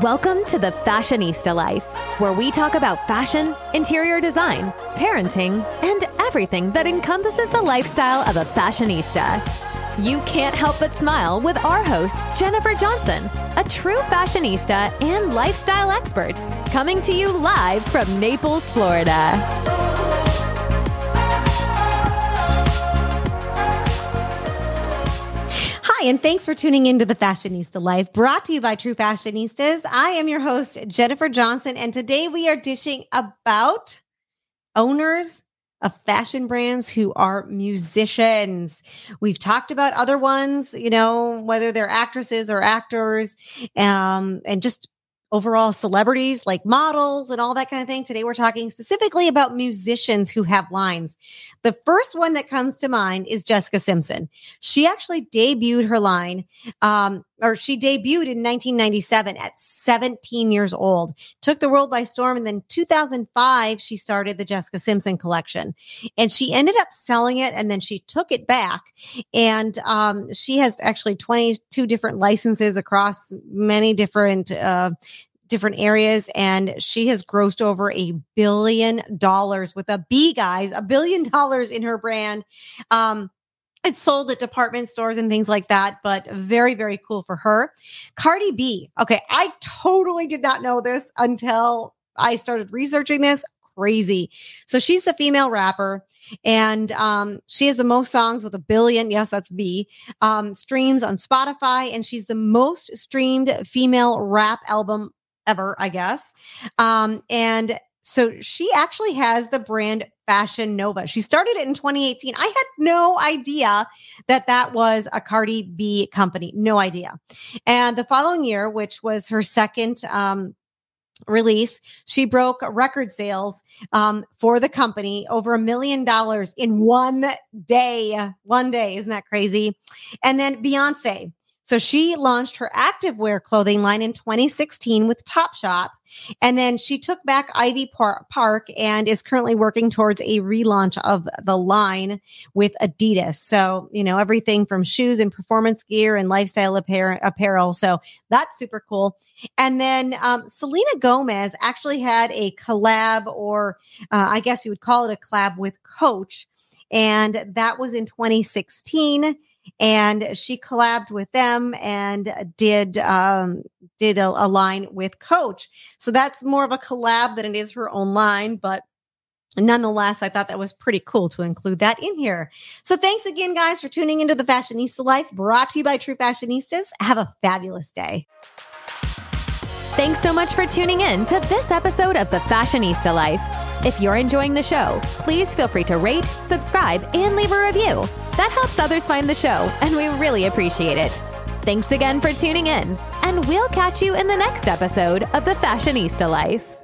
Welcome to the Fashionista Life, where we talk about fashion, interior design, parenting, and everything that encompasses the lifestyle of a fashionista. You can't help but smile with our host, Jennifer Johnson, a true fashionista and lifestyle expert, coming to you live from Naples, Florida. Hi, and thanks for tuning into the Fashionista Life, brought to you by True Fashionistas. I am your host, Jennifer Johnson, and today we are dishing about owners of fashion brands who are musicians. We've talked about other ones, you know, whether they're actresses or actors, um, and just overall celebrities like models and all that kind of thing. Today, we're talking specifically about musicians who have lines. The first one that comes to mind is Jessica Simpson. She actually debuted her line, um, or she debuted in 1997 at 17 years old, took the world by storm. And then 2005, she started the Jessica Simpson collection and she ended up selling it and then she took it back. And um, she has actually 22 different licenses across many different uh, different areas and she has grossed over a billion dollars with a B guys, a billion dollars in her brand. Um, it's sold at department stores and things like that, but very, very cool for her. Cardi B. Okay. I totally did not know this until I started researching this. Crazy. So she's the female rapper and um, she has the most songs with a billion. Yes, that's B um, streams on Spotify. And she's the most streamed female rap album ever, I guess. Um, and so she actually has the brand Fashion Nova. She started it in 2018. I had no idea that that was a Cardi B company. No idea. And the following year, which was her second um, release, she broke record sales um, for the company over a million dollars in one day. One day. Isn't that crazy? And then Beyonce. So she launched her activewear clothing line in 2016 with Topshop. And then she took back Ivy Park and is currently working towards a relaunch of the line with Adidas. So, you know, everything from shoes and performance gear and lifestyle apparel. So that's super cool. And then um, Selena Gomez actually had a collab, or uh, I guess you would call it a collab with Coach. And that was in 2016 and she collabed with them and did um, did a, a line with Coach. So that's more of a collab than it is her own line, but nonetheless, I thought that was pretty cool to include that in here. So thanks again, guys, for tuning into the Fashionista Life, brought to you by True Fashionistas. Have a fabulous day. Thanks so much for tuning in to this episode of the Fashionista Life. If you're enjoying the show, please feel free to rate, subscribe, and leave a review. That helps others find the show, and we really appreciate it. Thanks again for tuning in, and we'll catch you in the next episode of The Fashionista Life.